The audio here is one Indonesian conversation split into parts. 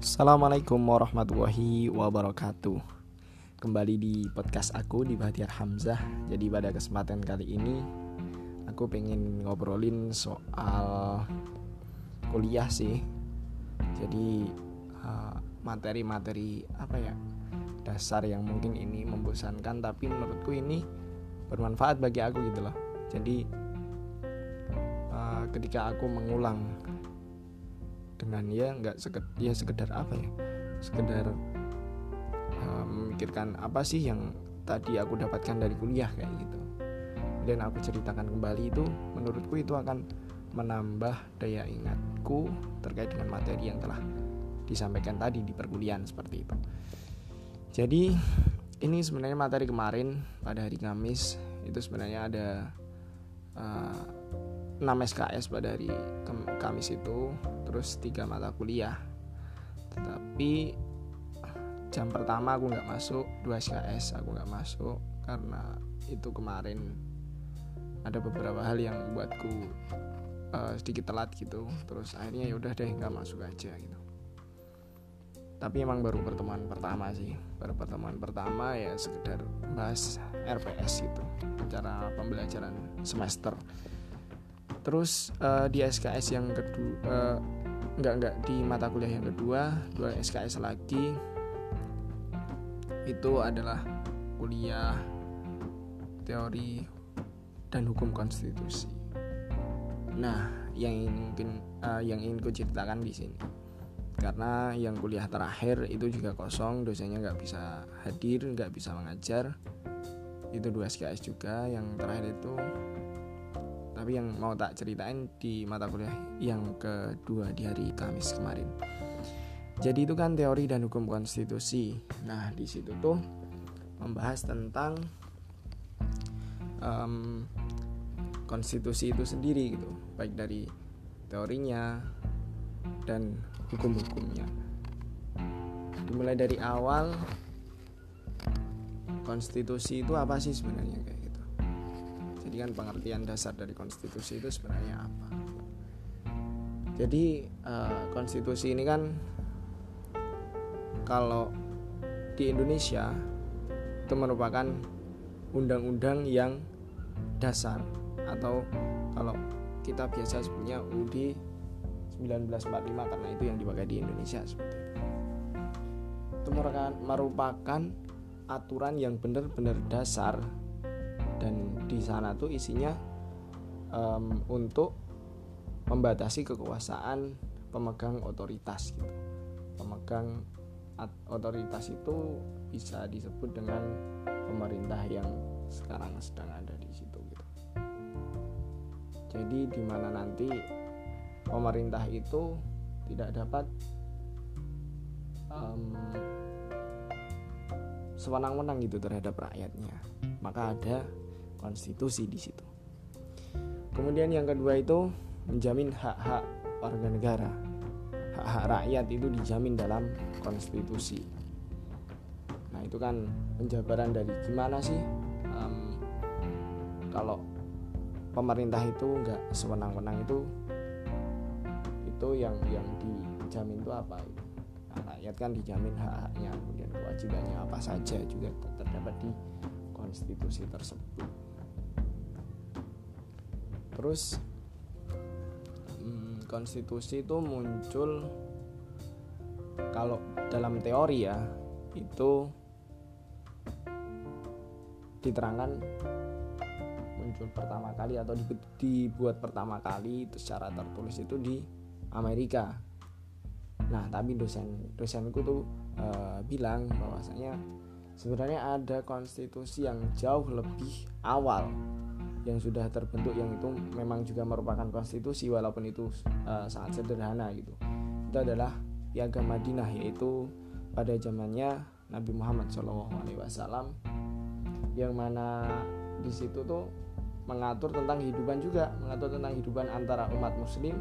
Assalamualaikum warahmatullahi wabarakatuh. Kembali di podcast aku di Bahtiar Hamzah. Jadi pada kesempatan kali ini Aku pengen ngobrolin soal kuliah sih. Jadi eh, materi-materi apa ya Dasar yang mungkin ini membosankan Tapi menurutku ini bermanfaat bagi aku gitu loh. Jadi eh, ketika aku mengulang dengan ya nggak sekedar ya sekedar apa ya sekedar uh, memikirkan apa sih yang tadi aku dapatkan dari kuliah kayak gitu. Dan aku ceritakan kembali itu menurutku itu akan menambah daya ingatku terkait dengan materi yang telah disampaikan tadi di perkuliahan seperti itu. Jadi ini sebenarnya materi kemarin pada hari Kamis itu sebenarnya ada uh, 6 SKS pada hari Kamis itu. Terus tiga mata kuliah. Tetapi jam pertama aku nggak masuk dua SKS aku nggak masuk karena itu kemarin ada beberapa hal yang buatku uh, sedikit telat gitu. Terus akhirnya ya udah deh nggak masuk aja gitu. Tapi emang baru pertemuan pertama sih. Baru pertemuan pertama ya sekedar bahas RPS gitu cara pembelajaran semester terus uh, di SKS yang kedua uh, enggak enggak di mata kuliah yang kedua dua SKS lagi. Itu adalah kuliah teori dan hukum konstitusi. Nah, yang mungkin uh, yang ingin ku ceritakan di sini. Karena yang kuliah terakhir itu juga kosong dosennya nggak bisa hadir nggak bisa mengajar. Itu dua SKS juga yang terakhir itu tapi yang mau tak ceritain di mata kuliah yang kedua di hari Kamis kemarin. Jadi itu kan teori dan hukum konstitusi. Nah di situ tuh membahas tentang um, konstitusi itu sendiri gitu, baik dari teorinya dan hukum-hukumnya. Dimulai dari awal konstitusi itu apa sih sebenarnya kayak kan pengertian dasar dari konstitusi itu sebenarnya apa jadi uh, konstitusi ini kan kalau di Indonesia itu merupakan undang-undang yang dasar atau kalau kita biasa sebutnya UUD 1945 karena itu yang dipakai di Indonesia seperti itu. Itu merupakan aturan yang benar-benar dasar dan di sana tuh isinya um, untuk membatasi kekuasaan pemegang otoritas gitu. Pemegang otoritas itu bisa disebut dengan pemerintah yang sekarang sedang ada di situ gitu. Jadi di mana nanti pemerintah itu tidak dapat um, sewenang-wenang gitu terhadap rakyatnya. Maka ada konstitusi di situ. Kemudian yang kedua itu menjamin hak-hak warga negara. Hak-hak rakyat itu dijamin dalam konstitusi. Nah itu kan penjabaran dari gimana sih um, kalau pemerintah itu nggak sewenang-wenang itu itu yang yang dijamin itu apa nah, rakyat kan dijamin hak-haknya kemudian kewajibannya apa saja juga terdapat di konstitusi tersebut terus hmm, konstitusi itu muncul kalau dalam teori ya itu diterangkan muncul pertama kali atau dibuat pertama kali itu secara tertulis itu di Amerika. Nah, tapi dosen dosenku tuh e, bilang bahwasanya sebenarnya ada konstitusi yang jauh lebih awal yang sudah terbentuk yang itu memang juga merupakan konstitusi walaupun itu uh, sangat sederhana gitu. Itu adalah piagam Madinah yaitu pada zamannya Nabi Muhammad SAW yang mana di situ tuh mengatur tentang kehidupan juga mengatur tentang kehidupan antara umat Muslim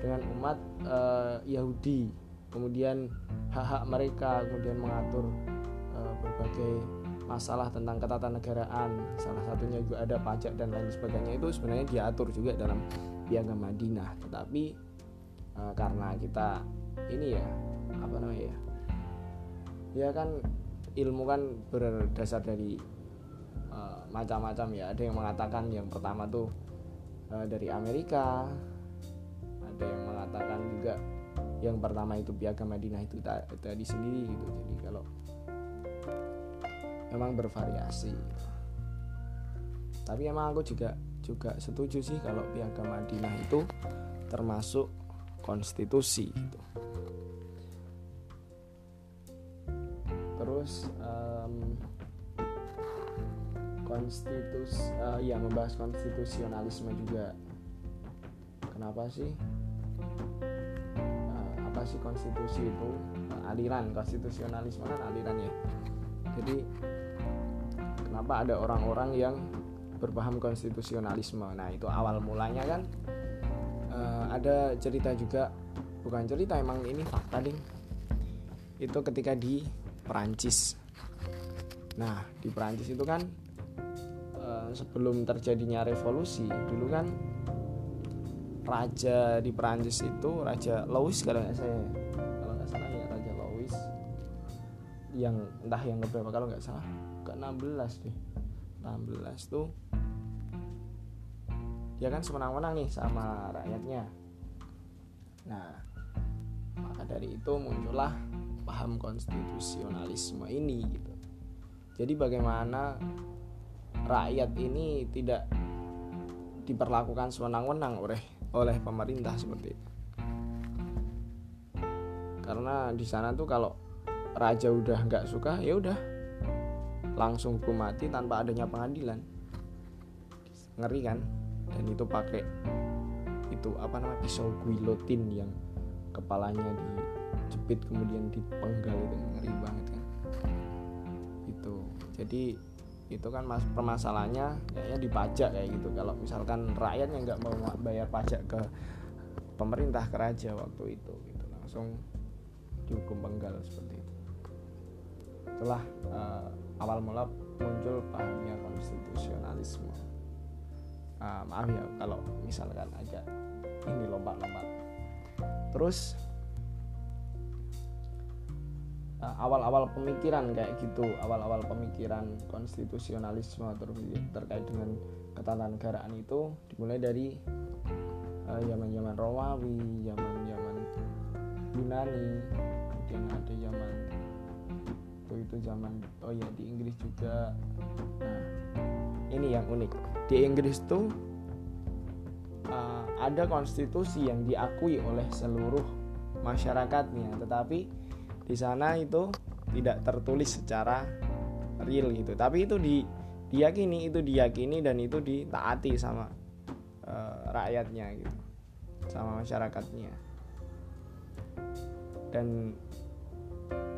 dengan umat uh, Yahudi. Kemudian hak-hak mereka kemudian mengatur uh, berbagai masalah tentang ketatanegaraan salah satunya juga ada pajak dan lain sebagainya itu sebenarnya diatur juga dalam piagam Madinah. Tetapi e, karena kita ini ya apa namanya ya ya kan ilmu kan berdasar dari uh, macam-macam ya. Ada yang mengatakan yang pertama tuh uh, dari Amerika ada yang mengatakan juga yang pertama itu piagam Madinah itu tadi sendiri gitu. Jadi kalau memang bervariasi. Tapi emang aku juga juga setuju sih kalau piagam Madinah itu termasuk konstitusi gitu. terus um, konstitus uh, ya membahas konstitusionalisme juga. Kenapa sih uh, apa sih konstitusi itu? Aliran konstitusionalisme kan aliran ya. Jadi kenapa ada orang-orang yang berpaham konstitusionalisme. Nah itu awal mulanya kan uh, ada cerita juga bukan cerita emang ini fakta ding. Itu ketika di Perancis. Nah, di Perancis itu kan eh, sebelum terjadinya revolusi, dulu kan raja di Perancis itu Raja Louis kalau nggak saya kalau nggak salah ya Raja Louis. Yang entah yang keberapa kalau nggak salah ke 16 deh 16 tuh dia kan semenang-menang nih sama rakyatnya nah maka dari itu muncullah paham konstitusionalisme ini gitu. Jadi bagaimana rakyat ini tidak diperlakukan sewenang-wenang oleh oleh pemerintah seperti itu. Karena di sana tuh kalau raja udah nggak suka ya udah langsung hukum mati tanpa adanya pengadilan. Ngeri kan? Dan itu pakai itu apa namanya pisau guillotine yang kepalanya di jepit kemudian dipenggal itu. Ngeri banget kan? Itu. Jadi itu kan mas permasalahannya kayaknya dipajak kayak gitu. Kalau misalkan rakyatnya nggak mau bayar pajak ke pemerintah ke raja waktu itu gitu. Langsung dihukum penggal seperti itu. Itulah uh, awal mula muncul pahamnya konstitusionalisme. Uh, maaf ya kalau misalkan agak ini lompat-lompat. Terus Eh, awal-awal pemikiran kayak gitu awal-awal pemikiran konstitusionalisme terkait dengan ketatanegaraan itu dimulai dari uh, zaman-zaman Romawi, zaman-zaman Yunani, kemudian ada zaman itu itu zaman oh ya di Inggris juga. Nah, ini yang unik. Di Inggris tuh uh, ada konstitusi yang diakui oleh seluruh masyarakatnya, tetapi di sana itu tidak tertulis secara real gitu tapi itu di diyakini itu diyakini dan itu ditaati sama uh, rakyatnya gitu sama masyarakatnya dan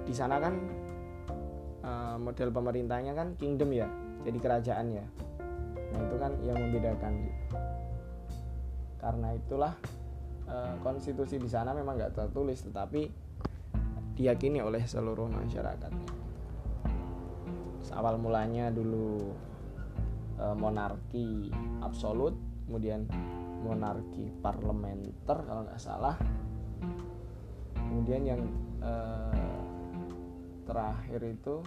di sana kan model pemerintahnya kan kingdom ya jadi kerajaan ya. Nah itu kan yang membedakan. Gitu karena itulah uh, konstitusi di sana memang nggak tertulis tetapi diyakini oleh seluruh masyarakatnya. Awal mulanya dulu e, monarki absolut, kemudian monarki parlementer kalau nggak salah, kemudian yang e, terakhir itu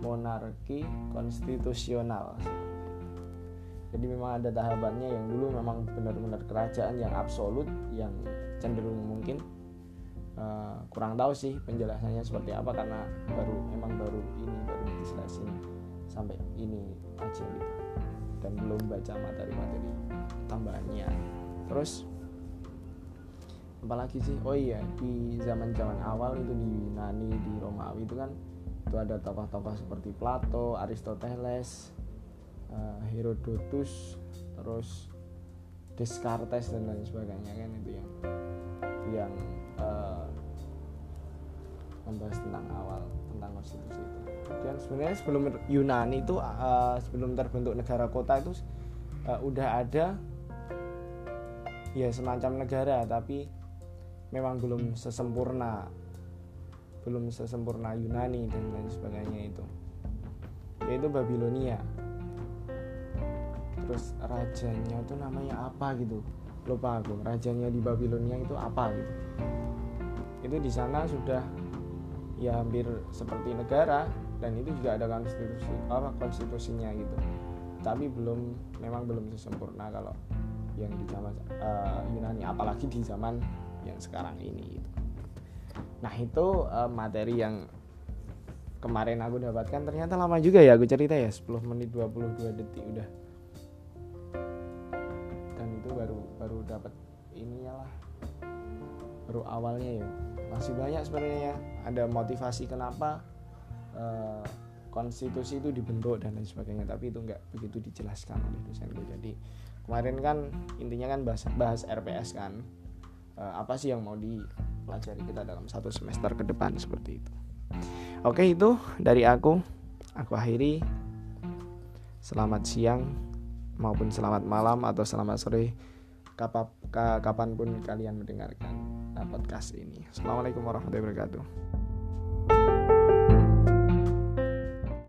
monarki konstitusional. Jadi memang ada tahapannya yang dulu memang benar-benar kerajaan yang absolut, yang cenderung mungkin uh, kurang tahu sih penjelasannya seperti apa karena baru emang baru ini baru dijelasin sampai ini aja gitu. Dan belum baca materi-materi tambahannya. Terus apalagi sih? Oh iya di zaman zaman awal itu di Yunani di Romawi itu kan itu ada tokoh-tokoh seperti Plato, Aristoteles, uh, Herodotus, terus Descartes dan lain sebagainya kan itu yang yang uh, membahas tentang awal tentang konstitusi itu. Dan sebenarnya sebelum Yunani itu uh, sebelum terbentuk negara kota itu uh, udah ada ya semacam negara tapi memang belum sesempurna belum sesempurna Yunani dan lain sebagainya itu. Yaitu Babilonia. Terus rajanya itu namanya apa gitu? Lupa aku. Rajanya di Babilonia itu apa gitu? Itu di sana sudah ya hampir seperti negara dan itu juga ada konstitusi apa konstitusinya gitu. Tapi belum memang belum sesempurna kalau yang di zaman uh, Yunani. Apalagi di zaman yang sekarang ini gitu. Nah itu uh, materi yang kemarin aku dapatkan ternyata lama juga ya aku cerita ya 10 menit 22 detik udah. Dan itu baru baru dapat ininya lah. Baru awalnya ya. Masih banyak sebenarnya ya. Ada motivasi kenapa uh, konstitusi itu dibentuk dan lain sebagainya tapi itu nggak begitu dijelaskan oleh dosenku jadi kemarin kan intinya kan bahas, bahas RPS kan. Uh, apa sih yang mau dipelajari kita dalam satu semester ke depan seperti itu oke itu dari aku aku akhiri selamat siang maupun selamat malam atau selamat sore kapan pun kalian mendengarkan podcast ini. Assalamualaikum warahmatullahi wabarakatuh.